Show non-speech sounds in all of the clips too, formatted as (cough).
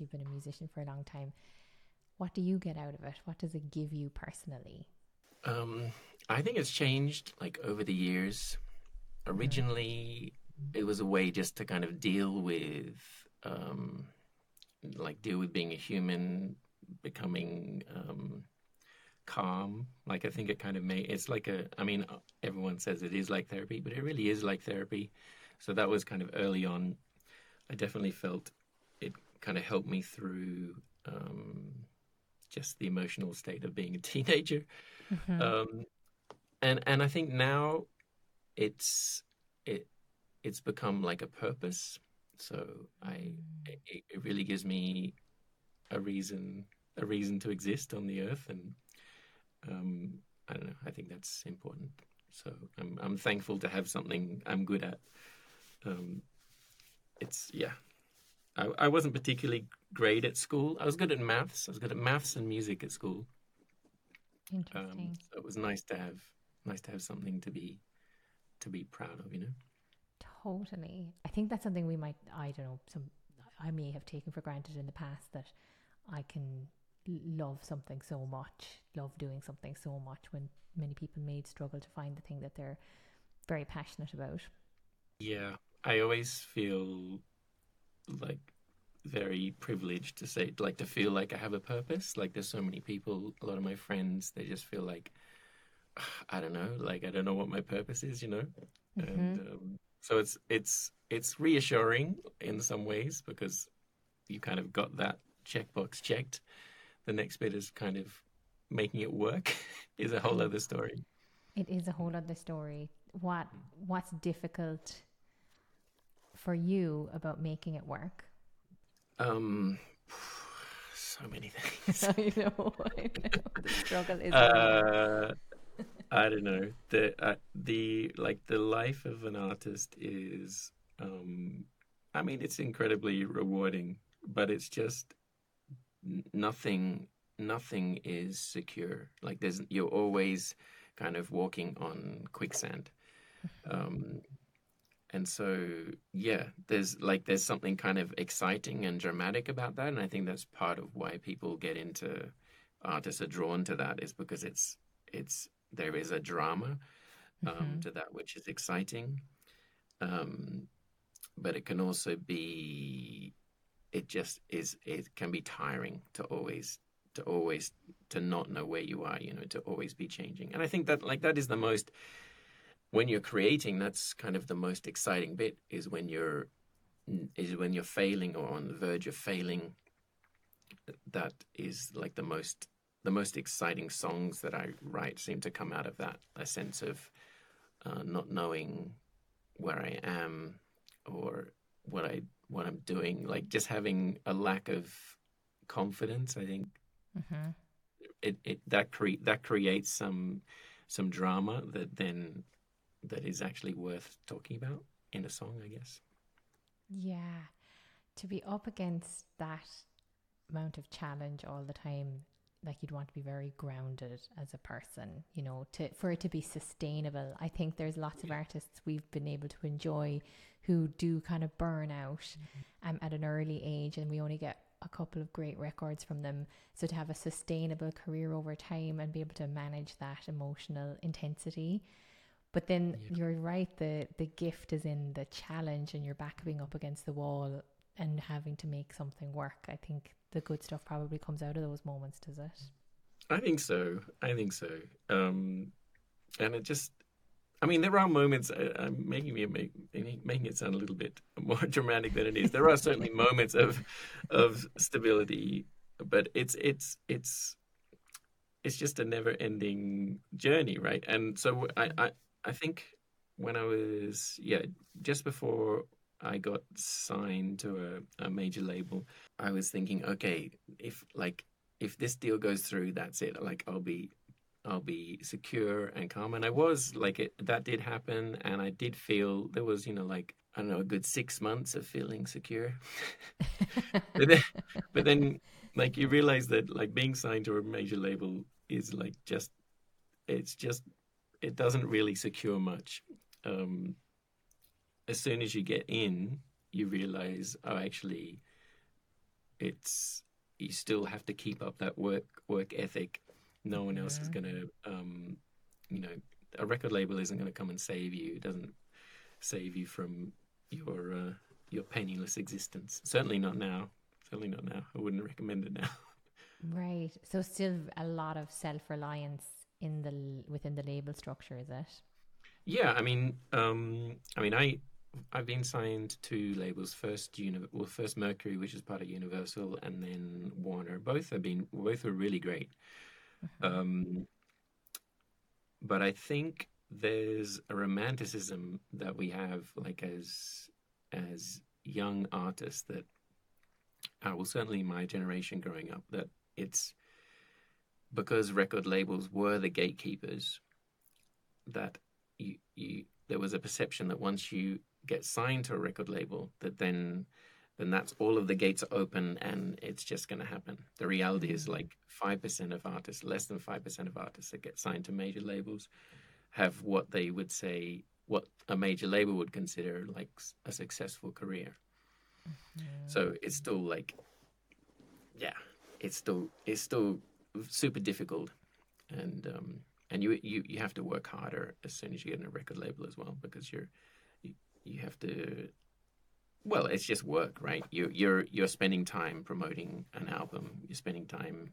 you've been a musician for a long time. What do you get out of it? What does it give you personally? Um, I think it's changed like over the years. Originally, it was a way just to kind of deal with, um, like, deal with being a human, becoming um, calm. Like, I think it kind of made it's like a, I mean, everyone says it is like therapy, but it really is like therapy. So that was kind of early on. I definitely felt kind of helped me through um, just the emotional state of being a teenager. Mm-hmm. Um, and and I think now it's it it's become like a purpose. So I it, it really gives me a reason a reason to exist on the earth, and um, I don't know. I think that's important. So I'm I'm thankful to have something I'm good at. Um, it's yeah. I, I wasn't particularly great at school. I was good at maths. I was good at maths and music at school. Interesting. Um, so it was nice to have nice to have something to be to be proud of, you know. Totally. I think that's something we might I don't know, some I may have taken for granted in the past that I can love something so much, love doing something so much when many people may struggle to find the thing that they're very passionate about. Yeah. I always feel like very privileged to say like to feel like I have a purpose. Like there's so many people, a lot of my friends, they just feel like I don't know, like I don't know what my purpose is, you know. Mm-hmm. And um, so it's it's it's reassuring in some ways because you kind of got that checkbox checked. The next bit is kind of making it work (laughs) is a whole other story. It is a whole other story. What what's difficult for you about making it work? Um, (sighs) so many things. (laughs) I know. (laughs) I know. The struggle is. Uh, (laughs) I don't know. The uh, the like the life of an artist is. Um, I mean, it's incredibly rewarding, but it's just nothing. Nothing is secure. Like there's, you're always kind of walking on quicksand. Mm-hmm. Um, and so yeah there's like there's something kind of exciting and dramatic about that and i think that's part of why people get into artists are drawn to that is because it's it's there is a drama um, mm-hmm. to that which is exciting um, but it can also be it just is it can be tiring to always to always to not know where you are you know to always be changing and i think that like that is the most when you're creating, that's kind of the most exciting bit is when you're is when you're failing or on the verge of failing. That is like the most the most exciting songs that I write seem to come out of that a sense of uh, not knowing where I am or what I what I'm doing, like just having a lack of confidence. I think mm-hmm. it, it that cre- that creates some some drama that then that is actually worth talking about in a song, I guess. Yeah. To be up against that amount of challenge all the time, like you'd want to be very grounded as a person, you know, to for it to be sustainable. I think there's lots of artists we've been able to enjoy who do kind of burn out mm-hmm. um, at an early age and we only get a couple of great records from them. So to have a sustainable career over time and be able to manage that emotional intensity but then yeah. you're right, the the gift is in the challenge and you're backing up against the wall and having to make something work. I think the good stuff probably comes out of those moments, does it? I think so. I think so. Um, and it just, I mean, there are moments. Uh, I'm making me make, making it sound a little bit (laughs) more dramatic than it is. There are certainly (laughs) moments of of stability, but it's it's it's it's just a never ending journey, right? And so I, I I think when I was yeah just before I got signed to a, a, major label, I was thinking, okay, if like if this deal goes through, that's it. Like I'll be I'll be secure and calm. And I was like it that did happen and I did feel there was, you know, like I don't know, a good six months of feeling secure. (laughs) but then but then like you realize that like being signed to a major label is like just it's just it doesn't really secure much. Um, as soon as you get in, you realize, oh, actually, it's you still have to keep up that work work ethic. No one else is going to, um, you know, a record label isn't going to come and save you. It doesn't save you from your uh, your penniless existence. Certainly not now. Certainly not now. I wouldn't recommend it now. (laughs) Right. So still a lot of self-reliance in the l- within the label structure, is it? Yeah, I mean, um, I mean, I I've been signed to labels first, Uni- well, first Mercury, which is part of Universal, and then Warner. Both have been both are really great. Um, but I think there's a romanticism that we have, like as as young artists, that uh, well, certainly my generation growing up, that it's because record labels were the gatekeepers that you, you there was a perception that once you get signed to a record label that then then that's all of the gates are open and it's just going to happen. The reality is mm. like 5% of artists less than 5% of artists that get signed to major labels have what they would say what a major label would consider like a successful career. Mm-hmm. So it's still like yeah it's still it's still super difficult. And um and you you you have to work harder as soon as you get in a record label as well because you're you, you have to well it's just work right? You you're you're spending time promoting an album. You're spending time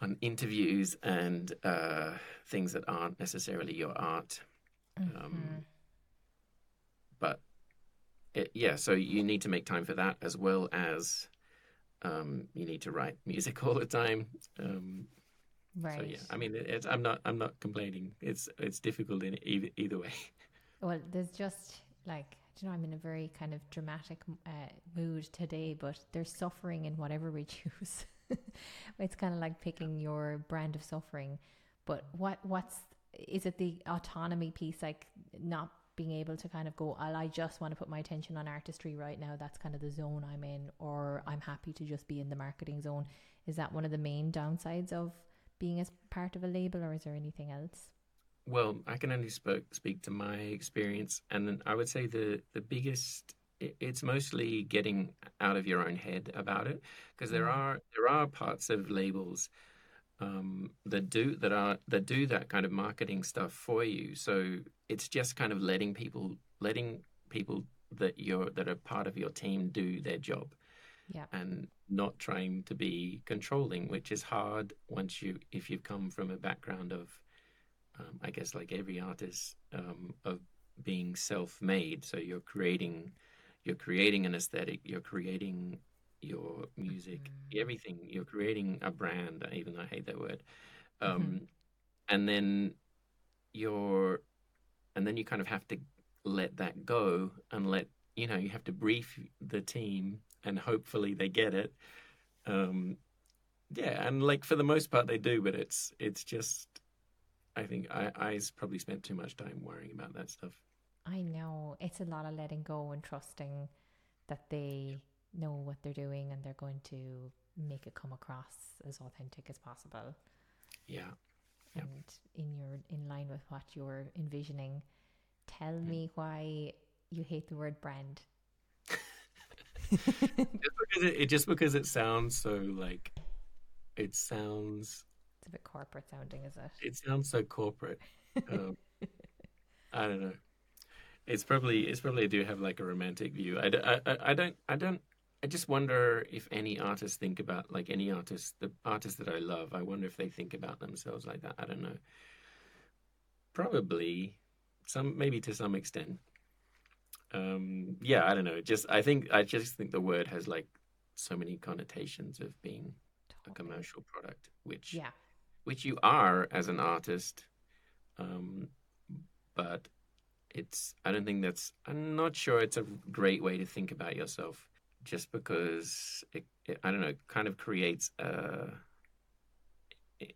on interviews and uh things that aren't necessarily your art. Um but it, yeah so you need to make time for that as well as um you need to write music (laughs) all the time um Right. so yeah, I mean, it- it's, I'm not I'm not complaining. It's it's difficult in either, either way. (laughs) Well, there's just like do you know I'm in a very kind of dramatic uh, mood today, but there's suffering in whatever we (laughs) choose. it's kind of like picking your brand of suffering. But what what's is it the autonomy piece, like not being able to kind of go, "Well, I just want to put my attention on artistry right now. That's kind of the zone I'm in, or I'm happy to just be in the marketing zone. Is that one of the main downsides of being as part of a label, or is there anything else? Well, I can only spoke, speak to my experience, and then I would say the the biggest it's mostly getting out of your own head about it because there Mm. are there are parts of labels um, that do that are that do that kind of marketing stuff for you. So it's just kind of letting people letting people that you're that are part of your team do their job. Yeah. and not trying to be controlling, which is hard once you if you've come from a background of, um, I guess like every artist, um, of being self-made. So you're creating, you're creating an aesthetic, you're creating your music, everything. You're creating a brand, even though I hate that word. Um, And then you're, and then you kind of have to let that go and let you know you have to brief the team and hopefully they get it um yeah and like for the most part they do but it's it's just i think i i probably spent too much time worrying about that stuff I know it's a lot of letting go and trusting that they know what they're doing and they're going to make it come across as authentic as possible yeah Yep. and in your in line with what you're envisioning. Tell Mm. me why you hate the word brand. (laughs) just because it, it just because it sounds so like it sounds It's a bit corporate sounding, is it? it sounds so corporate um, (laughs) i don't know it's probably it's probably I do have like a romantic view I I I don't i don't i just wonder if any artists think about like any artist the artists that i love i wonder if they think about themselves like that. I don't know. Probably some maybe to some extent. Um yeah i don't know. Just i think i just think the word has like so many connotations of being a commercial product which Yeah. which you are as an artist um but it's i don't think that's i'm not sure it's a great way to think about yourself just because it, it i don't know kind of creates a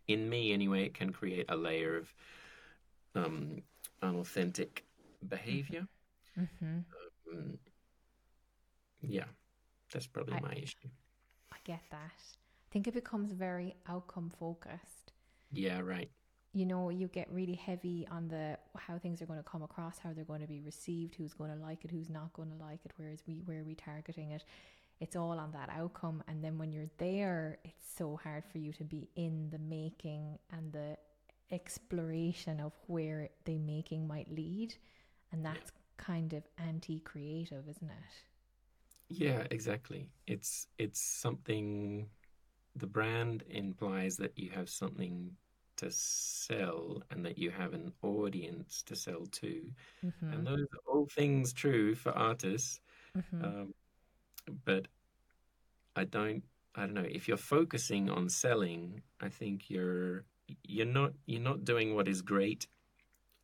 in me anyway it can create a layer of um unauthentic behavior Mm-hmm. um, yeah that's probably I- my issue I get that. I think it becomes very outcome focused. yeah right you know you get really heavy on the how things are going to come across how they're going to be received who's going to like it who's not going to like it where is we where are we targeting it it's all on that outcome. And then when you're there, it's so hard for you to be in the making and the exploration of where the making might lead. And that's kind of anti creative, isn't it? Yeah, exactly. It's it's something the brand implies that you have something to sell and that you have an audience to sell to. Mm-hmm. And those are all things true for artists. Mm-hmm. Um, but I don't I don't know if you're focusing on selling, I think you're you're not you're not doing what is great.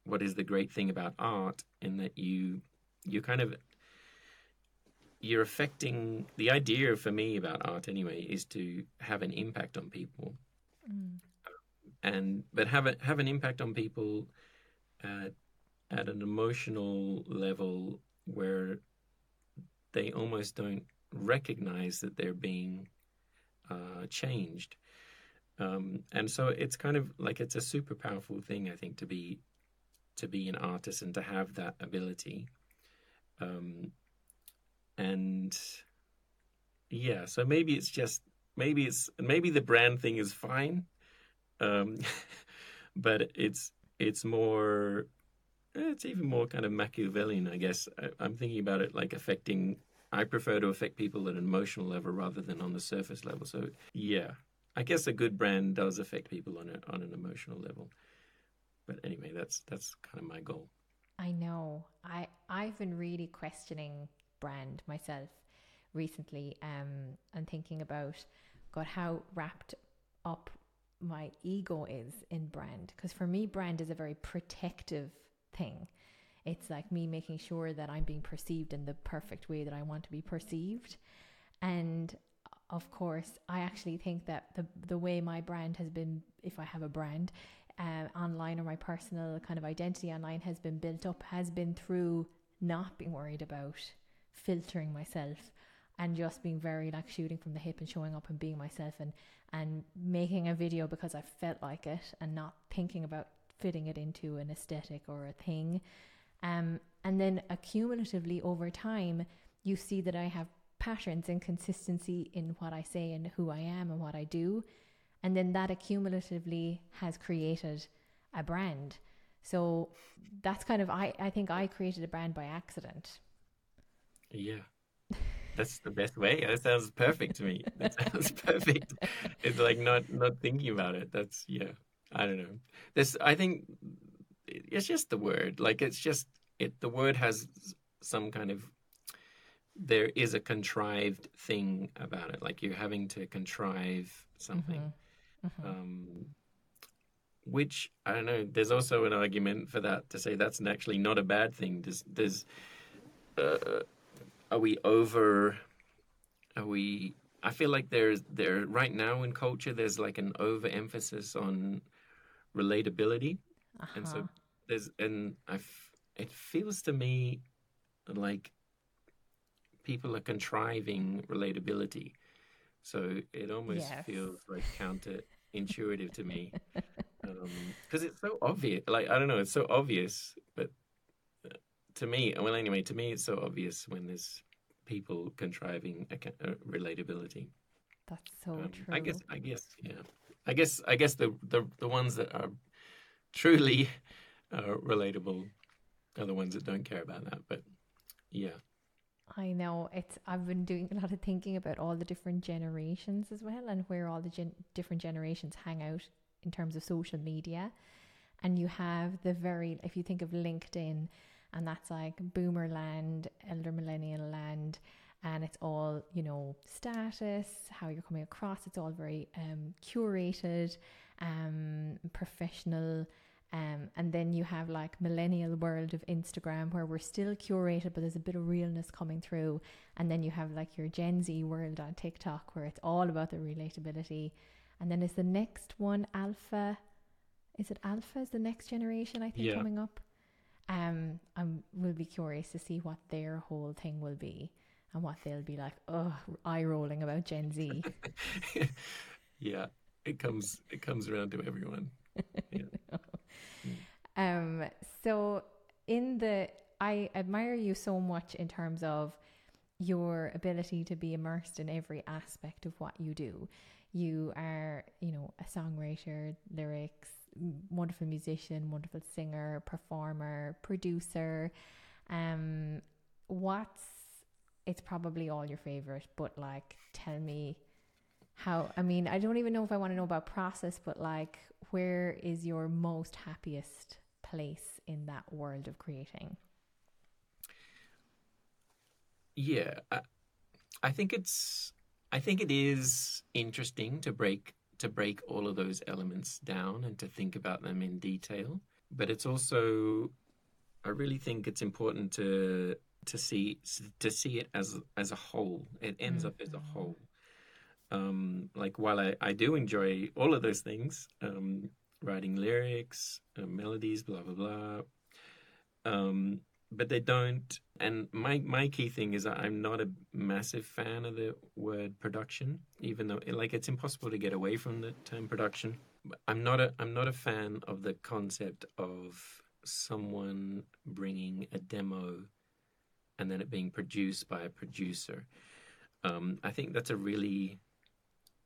What is the great thing about art in that you you're kind of you're affecting the idea for me about art anyway is to have an impact on people mm. And but have a, have an impact on people at, at an emotional level where they almost don't recognize that they're being uh, changed. Um, and so it's kind of like it's a super powerful thing i think to be to be an artist and to have that ability. Um, and yeah, so maybe it's just maybe it's maybe the brand thing is fine, um, (laughs) but it's it's more it's even more kind of Machiavellian, I guess. I, I'm thinking about it like affecting. I prefer to affect people at an emotional level rather than on the surface level. So yeah, I guess a good brand does affect people on a, on an emotional level. But anyway, that's that's kind of my goal. I know. I I've been really questioning brand myself recently um, and thinking about God how wrapped up my ego is in brand because for me brand is a very protective thing. It's like me making sure that I'm being perceived in the perfect way that I want to be perceived. And of course I actually think that the the way my brand has been if I have a brand uh, online or my personal kind of identity online has been built up has been through not being worried about filtering myself and just being very like shooting from the hip and showing up and being myself and and making a video because I felt like it and not thinking about fitting it into an aesthetic or a thing. Um, and then accumulatively over time, you see that I have patterns and consistency in what I say and who I am and what I do. And then that accumulatively has created a brand. So that's kind of I, I think I created a brand by accident. Yeah. That's the best way. That sounds perfect to me. That (laughs) sounds perfect. It's like not not thinking about it. That's yeah. I don't know. This I think it's just the word. Like it's just it the word has some kind of there is a contrived thing about it. Like you're having to contrive something. Mm-hmm. Mm-hmm. Um, which I don't know. There's also an argument for that to say that's actually not a bad thing. There's there's uh, are we over are we I feel like there's there right now in culture there's like an overemphasis on relatability. Uh-huh. And so uh-huh. there's and I it feels to me like people are contriving relatability. So it almost yes. feels like counterintuitive to me. Because (laughs) um, it's so obvious. Like, I don't know, it's so obvious, but to me, well, anyway, to me, it's so obvious when there's people contriving relatability. That's so um, true. I guess. I guess. Yeah. I guess. I guess the the the ones that are truly (laughs) uh, relatable are the ones that don't care about that. But yeah. I know it's. I've been doing a lot of thinking about all the different generations as well, and where all the gen- different generations hang out in terms of social media. And you have the very, if you think of LinkedIn, and that's like boomer land, elder millennial land, and it's all you know status, how you're coming across. It's all very um, curated, um, professional. Um, and then you have like millennial world of Instagram where we're still curated, but there's a bit of realness coming through. And then you have like your Gen Z world on TikTok where it's all about the relatability. And then is the next one Alpha? Is it Alpha? Is the next generation I think yeah. coming up? Um, I will be curious to see what their whole thing will be and what they'll be like. Oh, eye rolling about Gen Z. (laughs) yeah, it comes it comes around to everyone. (laughs) Yeah. (laughs) um. So in the, I admire you so much in terms of your ability to be immersed in every aspect of what you do. You are, you know, a songwriter, lyrics, wonderful musician, wonderful singer, performer, producer. Um, what's it's probably all your favorite, but like, tell me how. I mean, I don't even know if I want to know about process, but like, where is your most happiest place in that world of creating? Yeah, I, I think it's I think it is interesting to break to break all of those elements down and to think about them in detail. But it's also I really think it's important to to see to see it as as a whole. It ends mm-hmm. up as a mm-hmm. whole. Um, like while I, I do enjoy all of those things, um, writing lyrics, uh, melodies, blah blah blah. Um, but they don't. And my my key thing is I'm not a massive fan of the word production, even though like it's impossible to get away from the term production. I'm not a I'm not a fan of the concept of someone bringing a demo and then it being produced by a producer. Um, I think that's a really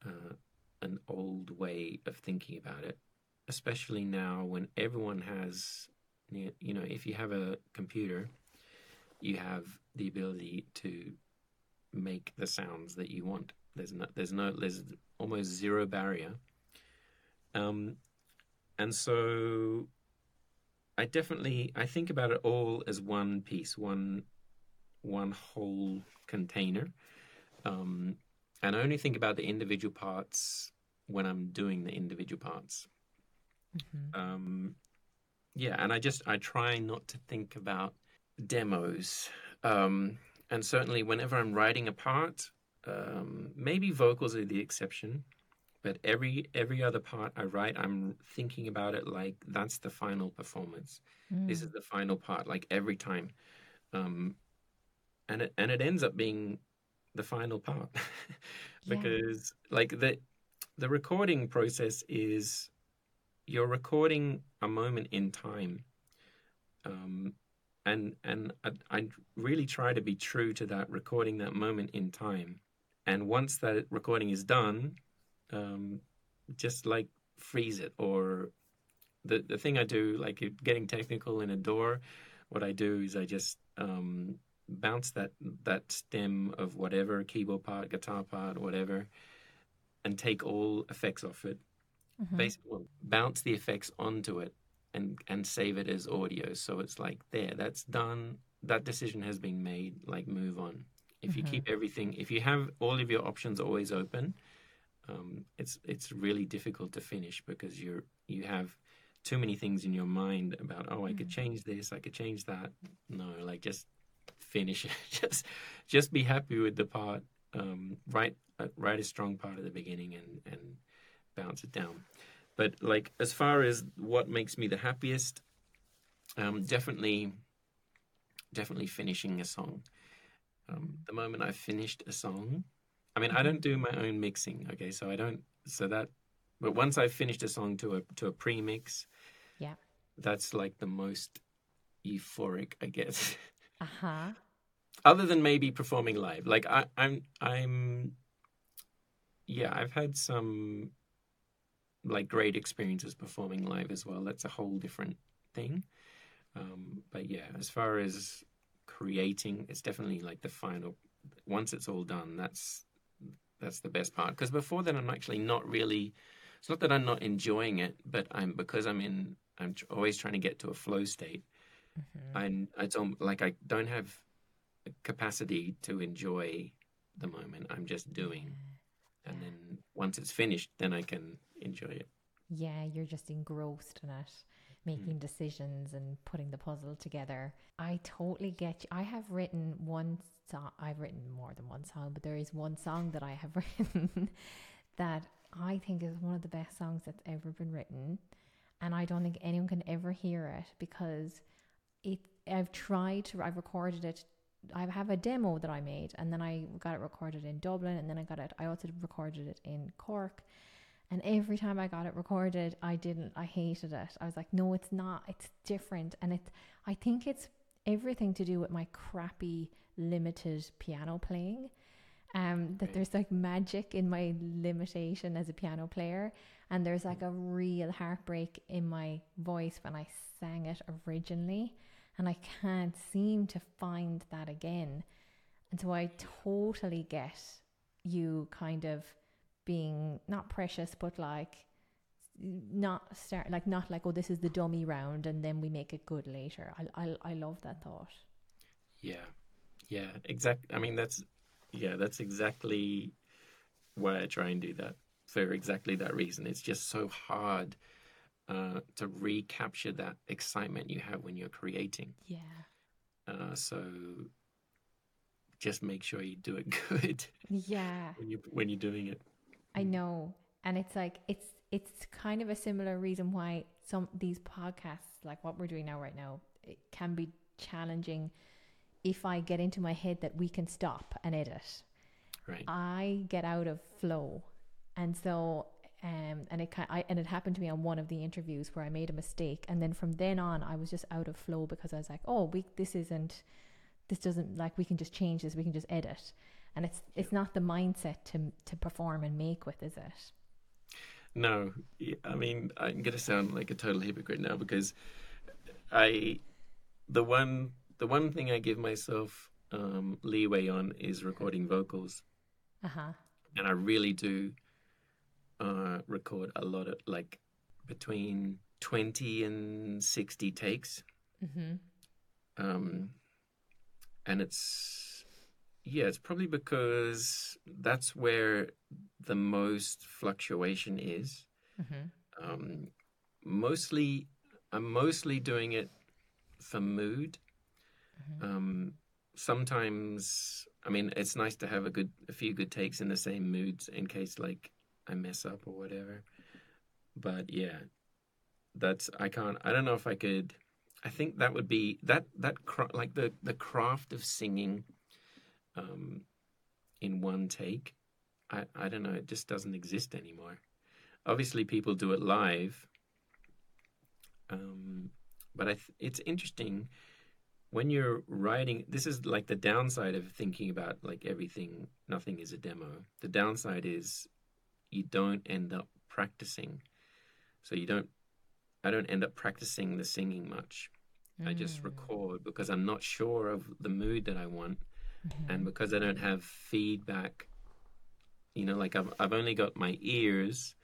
uh, an old way of thinking about it, especially now when everyone has you know, if you have a computer, you have the ability to make the sounds that you want. There's no, there's no, there's almost zero barrier. Um, and so I definitely, I think about it all as one piece, one, one whole container. Um, and I only think about the individual parts when I'm doing the individual parts. Mm-hmm. Um, yeah, and I just I try not to think about demos. Um, and certainly, whenever I'm writing a part, um, maybe vocals are the exception, but every every other part I write, I'm thinking about it like that's the final performance. Mm. This is the final part, like every time, um, and it and it ends up being the final part (laughs) because yeah. like the the recording process is you're recording a moment in time. Um, and and I, I, really try to be true to that, recording that moment in time. And once that recording is done, um, just like freeze it. Or the the thing I do, like getting technical in a DAW, what I do is I just um, bounce that that stem of whatever keyboard part, guitar part, whatever, and take all effects off it mm-hmm. basically bounce the effects onto it and and save it as audio. So it's like there, that's done. That decision has been made. Like move on. If mm-hmm. you keep everything, if you have all of your options always open, um, it's it's really difficult to finish because you're you have too many things in your mind about oh I mm-hmm. could change this, I could change that. No, like just finish it. (laughs) just just be happy with the part. Um, write uh, write a strong part at the beginning and and bounce it down. But like as far as what makes me the happiest, um, definitely, definitely finishing a song. Um, the moment I've finished a song, I mean, I don't do my own mixing. Okay, so I don't. So that, but once I've finished a song to a to a pre-mix, yeah, that's like the most euphoric I guess. (laughs) Uh huh. Other than maybe performing live, like I, I'm, I'm, yeah, I've had some like great experiences performing live as well. That's a whole different thing. Um, but yeah, as far as creating, it's definitely like the final. Once it's all done, that's that's the best part. Because before then, I'm actually not really. It's not that I'm not enjoying it, but I'm because I'm in. I'm always trying to get to a flow state. Mm-hmm. And it's like I don't have capacity to enjoy the moment. I'm just doing, and then once it's finished, then I can enjoy it. Yeah, you're just engrossed in it, making mm. decisions and putting the puzzle together. I totally get you. I have written one song, I've written more than one song, but there is one song that I have (laughs) written that I think is one of the best songs that's ever been written. And I don't think anyone can ever hear it because it I've tried to I've recorded it I have a demo that I made and then I got it recorded in Dublin and then I got it I also recorded it in Cork and every time I got it recorded, I didn't, I hated it. I was like, no, it's not, it's different. And it's, I think it's everything to do with my crappy limited piano playing. Um, that there's like magic in my limitation as a piano player, and there's like a real heartbreak in my voice when I sang it originally, and I can't seem to find that again. And so I totally get you kind of being not precious, but like not start like not like oh this is the dummy round and then we make it good later. I I I love that thought. Yeah, yeah, exactly. I mean, that's yeah, that's exactly why I try and do that for exactly that reason. It's just so hard uh, to recapture that excitement you have when you're creating. Yeah. Uh, so just make sure you do it (laughs) good Yeah. when you when you're doing it. I know. And it's like it's it's kind of a similar reason why some these podcasts, like what we're doing now right now, it can be challenging if I get into my head that we can stop and edit. Right. I get out of flow. And so um and it ki- I, and it happened to me on one of the interviews where I made a mistake and then from then on I was just out of flow because I was like, "Oh, we this isn't this doesn't like we can just change this, we can just edit." And it's it's not the mindset to to perform and make with, is it? No, I mean, I'm going to sound like a total hypocrite now because I, the one, the one thing I give myself um, leeway on is recording vocals, Uh-huh. and I really do uh, record a lot of like between twenty and sixty takes, Mhm. um, and it's yeah, it's probably because that's where the most fluctuation is. Mhm. um, mostly I'm mostly doing it for mood. Um, sometimes I mean it's nice to have a good a few good takes in the same moods in case like I mess up or whatever. But yeah, that's I can't I don't know if I could. I think that would be that that like the the craft of singing um, in one take. I I don't know. It just doesn't exist anymore obviously people do it live um, but I th- it's interesting when you're writing this is like the downside of thinking about like everything nothing is a demo the downside is you don't end up practicing so you don't i don't end up practicing the singing much i just Mm. record because i'm not sure of the mood that i want Mhm. and because I don't have feedback, you know, like I've I've only got my ears,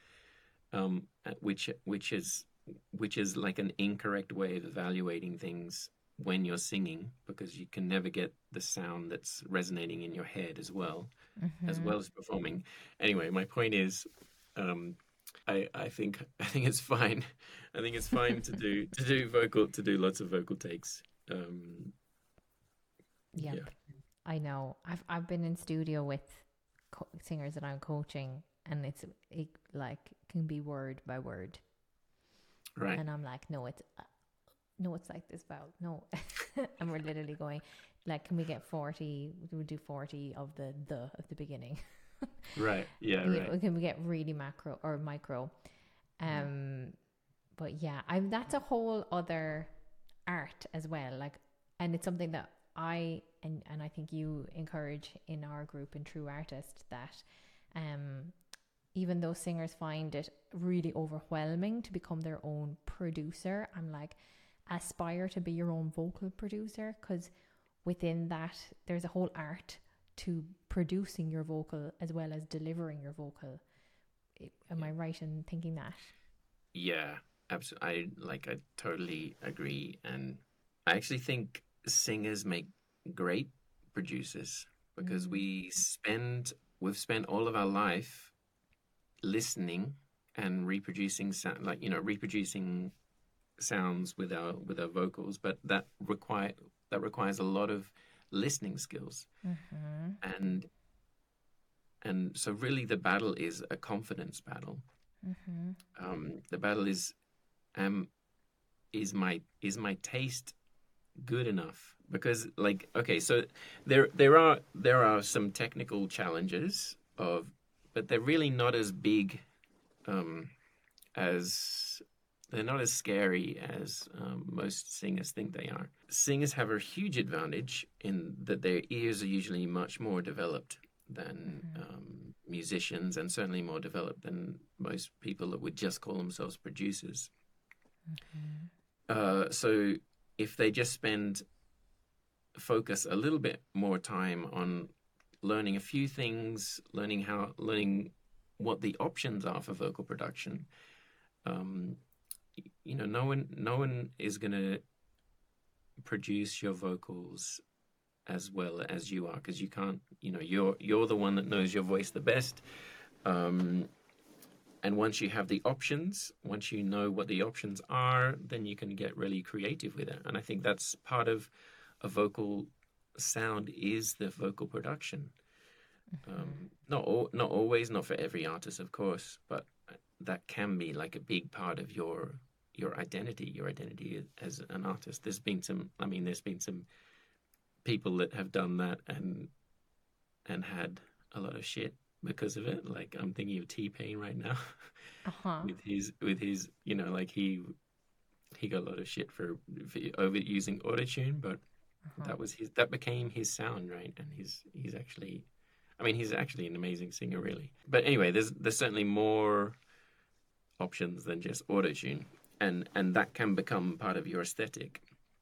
um, which which is which is like an incorrect way of evaluating things when you're singing because you can never get the sound that's resonating in your head as well as Mhm. well as performing. Anyway, my point is, um, I I think (laughs) I think it's fine. (laughs) I think it's fine to do to do vocal to do lots of vocal takes. Um, (laughs) Yep. yeah. I know. I've I've been in studio with co- singers that I'm coaching, and it's it like can be word by word, right. and I'm like, no, it's uh, no, it's like this vowel, no, (laughs) and we're literally going, like, can we get forty? We do forty of the the at the beginning. (laughs) Right. Yeah. Yeah, Right. Can we get really macro or micro? Um, but yeah, I'm that's a whole other art as well. Like, and it's something that I and and I think you encourage in our group in True Artist that, um, even though singers find it really overwhelming to become their own producer, I'm like, aspire to be your own vocal producer because within that there's a whole art to producing your vocal as well as delivering your vocal. Am I right in thinking that? Yeah, absolutely. I like. I totally agree, and I actually think singers make great producers because Mm. we spend we've spent all of our life listening and reproducing sound, like you know, reproducing sounds with our with our vocals, but that require that requires a lot of listening skills Mm-hmm. and and so really the battle is a confidence battle Mm-hmm. um, the battle is um is my is my taste good enough because like okay so there there are there are some technical challenges of but they're really not as big um as they're not as scary as um, most singers think they are. Singers have a huge advantage in that their ears are usually much more developed than mm-hmm. um, musicians, and certainly more developed than most people that would just call themselves producers. Mm-hmm. Uh, so if they just spend focus a little bit more time on learning a few things, learning how, learning what the options are for vocal production. Um, you know, no one, no one is going to produce your vocals as well as you are because you can't. You know, you're you're the one that knows your voice the best. Um, and once you have the options, once you know what the options are, then you can get really creative with it. And I think that's part of a vocal sound is the vocal production. Mm-hmm. Um, not all, not always, not for every artist, of course, but that can be like a big part of your your identity, your identity as an artist. There's been some, I mean, there's been some people that have done that and and had a lot of shit because of it. Like I'm thinking of T Pain right now (laughs) uh-huh. with his with his you know like he he got a lot of shit for, for over using autotune, but uh-huh. that was his that became his sound right, and he's he's actually. I mean, he's actually an amazing singer, really. But anyway, there's there's certainly more options than just autotune, and and that can become part of your aesthetic.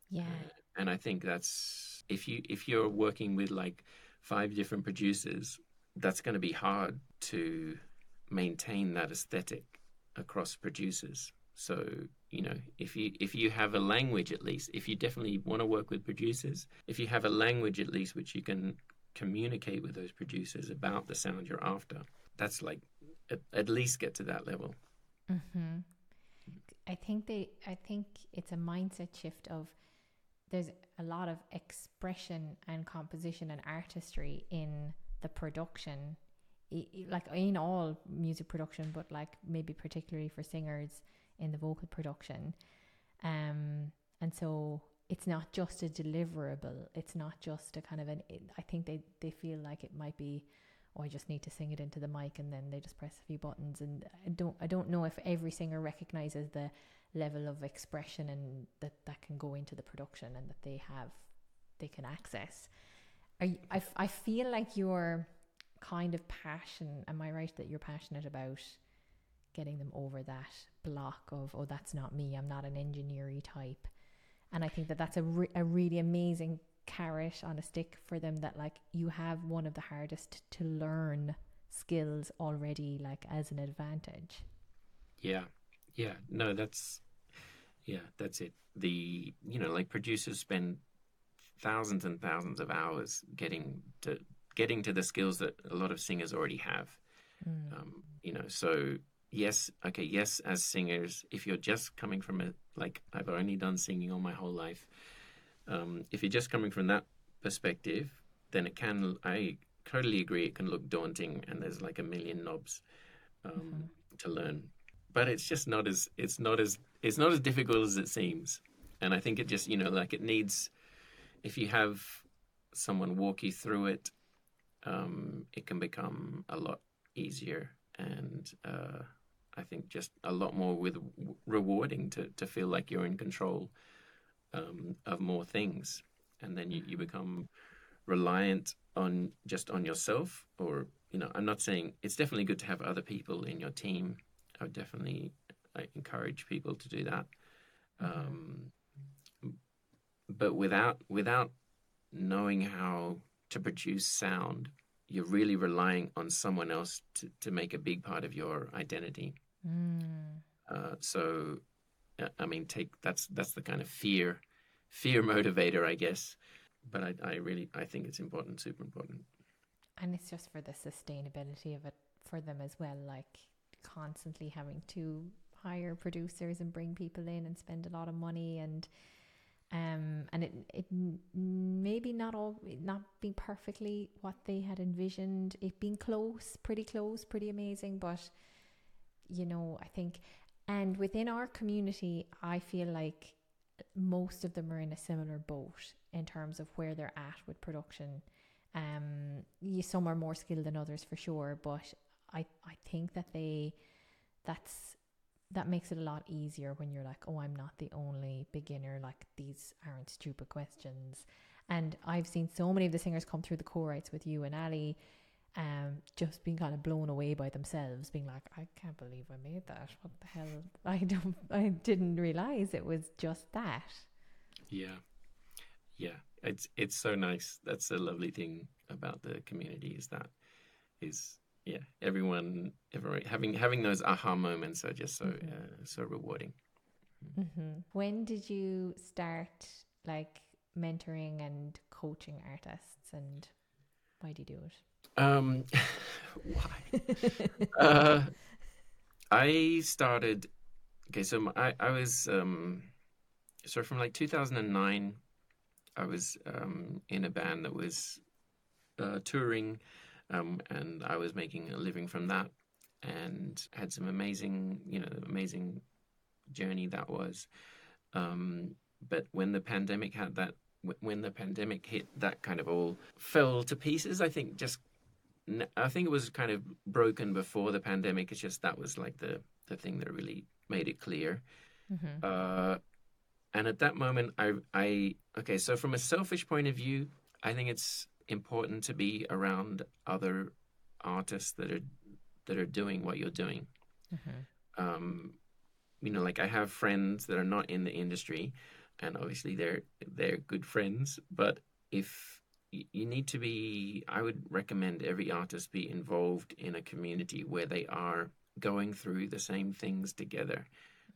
Yeah. Uh, and I think that's if you if you're working with like five different producers that's going to be hard to maintain that aesthetic across producers. So, you know, if you if you have a language at least, if you definitely want to work with producers, if you have a language at least which you can communicate with those producers about the sound you're after, that's like at, at least get to that level. Mm-hmm. I think they. I think it's a mindset shift of there's a lot of expression and composition and artistry in the production like in all music production but like maybe particularly for singers in the vocal production. Um and so it's not just a deliverable. It's not just a kind of an i think they they feel like it might be oh i just need to sing it into the mic and then they just press a few buttons. And i don't i don't know if every singer recognizes the level of expression and that that can go into the production and that they have they can access you, I, I feel like your kind of passion, am I right that you're passionate about getting them over that block of, oh, that's not me, I'm not an engineery type. And I think that that's a, re- a really amazing carrot on a stick for them that like you have one of the hardest to learn skills already like as an advantage. Yeah. Yeah. No, that's yeah, that's it. The you know, like producers spend thousands and thousands of hours getting to getting to the skills that a lot of singers already have. Mm. Um, you know, so yes, okay, yes, as singers, if you're just coming from a like I've only done singing all my whole life, um, if you're just coming from that perspective, then it can. I totally agree. It can look daunting, and there's like a million knobs um, mm-hmm. to learn. But it's just not as it's not as it's not as difficult as it seems. And I think it just you know like it needs if you have someone walk you through it, um, it can become a lot easier and uh, I think just a lot more with rewarding to, to feel like you're in control um, of more things. And then you, you become reliant on just on yourself or you know i'm not saying it's definitely good to have other people in your team i would definitely I encourage people to do that um, but without without knowing how to produce sound, you're really relying on someone else to, to make a big part of your identity. Mm. Uh, so, I mean, take that's that's the kind of fear fear (laughs) motivator, I guess. But I, I really I think it's important, super important. And it's just for the sustainability of it for them as well, like constantly having to hire producers and bring people in and spend a lot of money and um, and it it maybe not all not being perfectly what they had envisioned. It being close, pretty close, pretty amazing, but you know, I think, and within our community, I feel like most of them are in a similar boat in terms of where they're at with production. Um, some are more skilled than others for sure, but I I think that they that's that makes it a lot easier when you're like, oh, I'm not the only beginner. Like these aren't stupid questions. And I've seen so many of the singers come through the co-writes with you and Ali, um, just being kind of blown away by themselves, being like, I can't believe I made that. What the hell? (laughs) I don't, I didn't realize it was just that. Yeah, yeah. It's it's so nice. That's a lovely thing about the community is that is yeah everyone everyone having having those aha moments are just so mm-hmm. uh, so rewarding. Mm-hmm. When did you start like mentoring and coaching artists, and why do you do it? Um, (laughs) why? (laughs) uh, I started. Okay, so I I was um, so from like 2009, I was um, in a band that was uh, touring, um, and I was making a living from that, and had some amazing, you know, amazing journey that was. Um, but when the pandemic had that, when the pandemic hit, that kind of all fell to pieces. I think just, I think it was kind of broken before the pandemic. It's just that was like the the thing that really made it clear. Mm-hmm. Uh, and at that moment, I, I, okay, so from a selfish point of view, I think it's important to be around other artists that are that are doing what you're doing. Mm-hmm. Um, you know, like I have friends that are not in the industry, and obviously they're they're good friends. But if you need to be, I would recommend every artist be involved in a community where they are going through the same things together.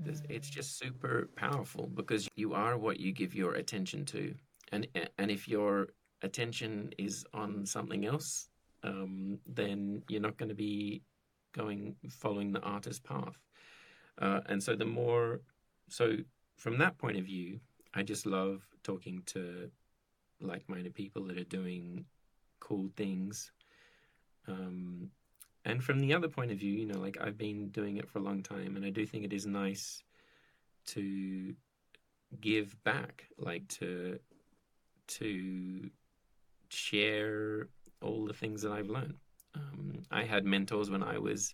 Mm. It's just super powerful because you are what you give your attention to, and and if your attention is on something else, um, then you're not going to be going following the artist path. Uh, and so the more, so from that point of view, I just love talking to like-minded people that are doing cool things. Um, and from the other point of view, you know, like I've been doing it for a long time, and I do think it is nice to give back, like to to share all the things that I've learned. Um, I had mentors when I was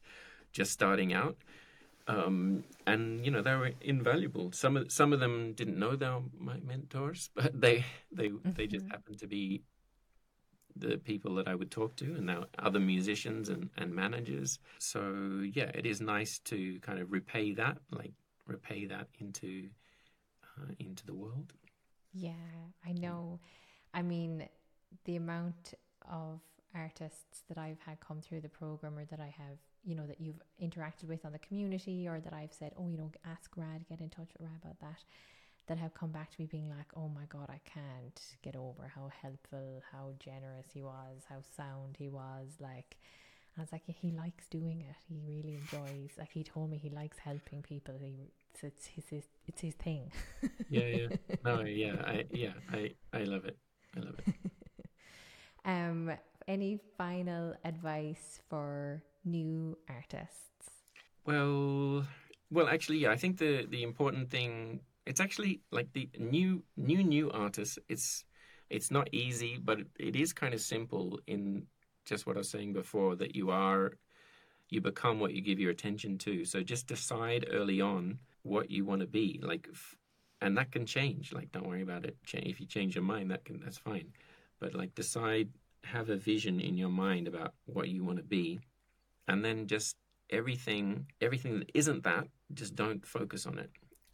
just starting out, um, and you know they were invaluable. Some of some of them didn't know they were my mentors, (laughs) but they they mm-hmm. they just mm-hmm. happened to be the people that I would talk to, and now other musicians and, and managers. So yeah, it is nice to kind of repay that, like repay that into uh, into the world. Yeah, I know. I mean, the amount of artists that I've had come through the program or that I have, you know, that you've interacted with on the community or that I've said, oh, you know, ask Rad, get in touch with Rad about that, that have come back to me being like, oh my God, I can't get over how helpful, how generous he was, how sound he was. Like, and I was like, yeah, he likes doing it. He really enjoys. Like he told me, he likes helping people. He it's his, his it's his thing. yeah, yeah, (laughs) no, yeah, I yeah, I I love it. I love it. Um, any final advice for new artists? Well, well, actually, yeah, I think the the important thing it's actually like the new new new artists. It's it's not easy, but it is kind of simple in just what I was saying before that you are you become what you give your attention to. So just decide early on what you want to be like, and that can change. Like, don't worry about it. If you change your mind, that can that's fine but like decide have a vision in your mind about what you want to be and then just everything everything that isn't that just don't focus on it.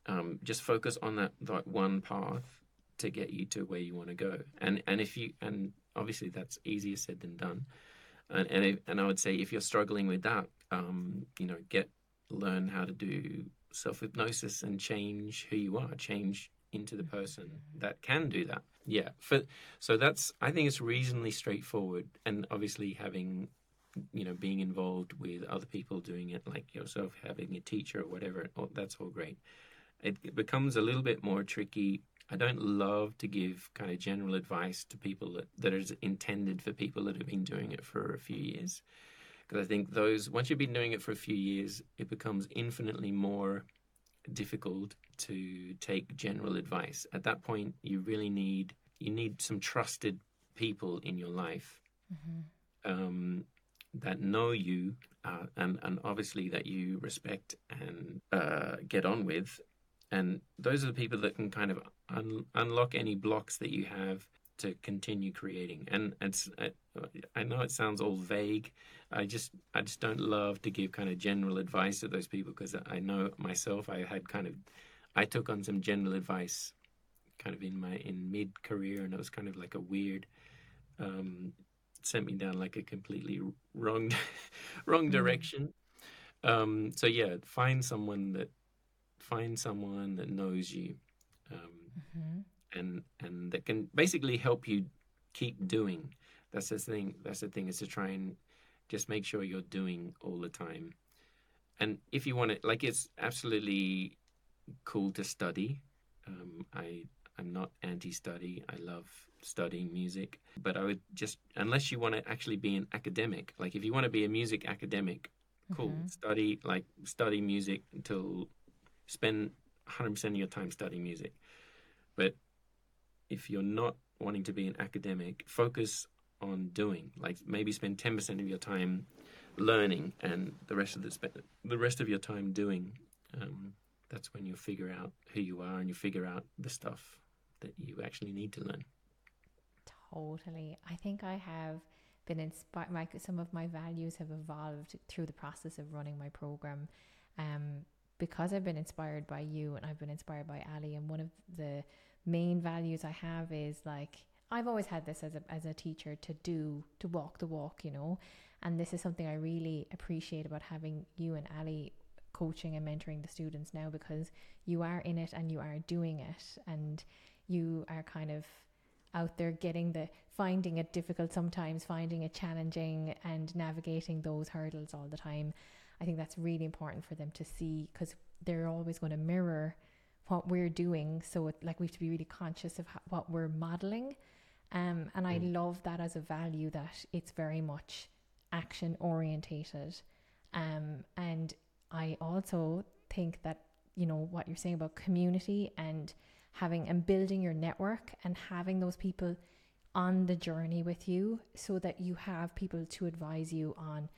Um, just focus on that that one path to get you to where you want to go. And and if you and obviously that's easier said than done. And and, if, and I would say if you're struggling with that um, you know get learn how to do self hypnosis and change who you are change into the person that can do that. Yeah. For so that's I think it's reasonably straightforward and obviously having you know being involved with other people doing it like yourself having a teacher or whatever oh, that's all great. It, it becomes a little bit more tricky. I don't love to give kind of general advice to people that, that is intended for people that have been doing it for a few years. Because I think those, once you've been doing it for a few years, it becomes infinitely more difficult to take general advice. At that point, you really need you need some trusted people in your life. Mm-hmm. Um, that know you uh, and and obviously that you respect and uh, get on with, and those are the people that can kind of un- unlock any blocks that you have to continue creating. And it's I, know it sounds all vague. I just I just don't love to give kind of general advice to those people because I know myself I had kind of I took on some general advice kind of in my in mid career and it was kind of like a weird um, sent me down like a completely wrong (laughs) wrong mm. direction. Um, so yeah, find someone that find someone that knows you, um, mm-hmm. And and that can basically help you keep doing. That's the thing. That's the thing is to try and just make sure you're doing all the time. And if you want to, like, it's absolutely cool to study. Um, I I'm not anti-study. I love studying music, but I would just unless you want to actually be an academic, like if you want to be a music academic, cool, mm-hmm. study like study music until spend 100% of your time studying music. But if you're not wanting to be an academic, focus on doing. Like maybe spend 10% of your time learning and the rest of the the rest of your time doing. Um, that's when you figure out who you are and you figure out the stuff that you actually need to learn. Totally. I think I have been inspired. My, some of my values have evolved through the process of running my program. Um, because I've been inspired by you and I've been inspired by Ali. And one of the main values I have is like, I've always had this as a, as a teacher to do, to walk the walk, you know. And this is something I really appreciate about having you and Ali coaching and mentoring the students now because you are in it and you are doing it. And you are kind of out there getting the finding it difficult sometimes, finding it challenging, and navigating those hurdles all the time. I think that's really important for them to see because they're always going to mirror what we're doing. So, it, like, we have to be really conscious of what we're modeling. Um, and I mm. love that as a value that it's very much action orientated. Um, and I also think that, you know, what you're saying about community and having and building your network and having those people on the journey with you so that you have people to advise you on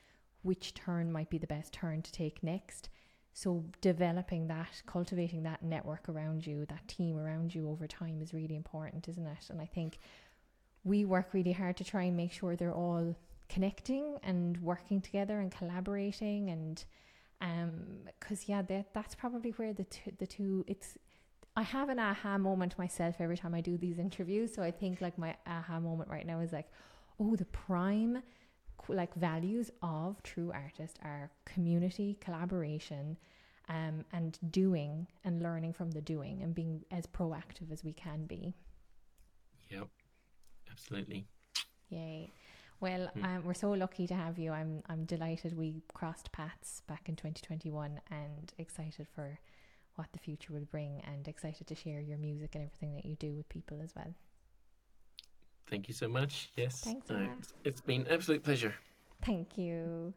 which turn might be the best turn to take next. So, developing that, cultivating that network around you, that team around you over time is really important, isn't it? And I think we work really hard to try and make sure they're all connecting and working together and collaborating and um because yeah that that's probably where the the two it's I have an aha moment myself every time I do these interviews. So I think like my aha moment right now is like, oh, the prime like values of true artist are community, collaboration, um, and doing and learning from the doing and being as proactive as we can be. Yep, absolutely. Yay. Well, mm. um, we're so lucky to have you. I'm I'm delighted we crossed paths back in 2021 and excited for what the future will bring and excited to share your music and everything that you do with people as well. Thank you so much. Yes. Thanks. It's been absolute pleasure. Thank you.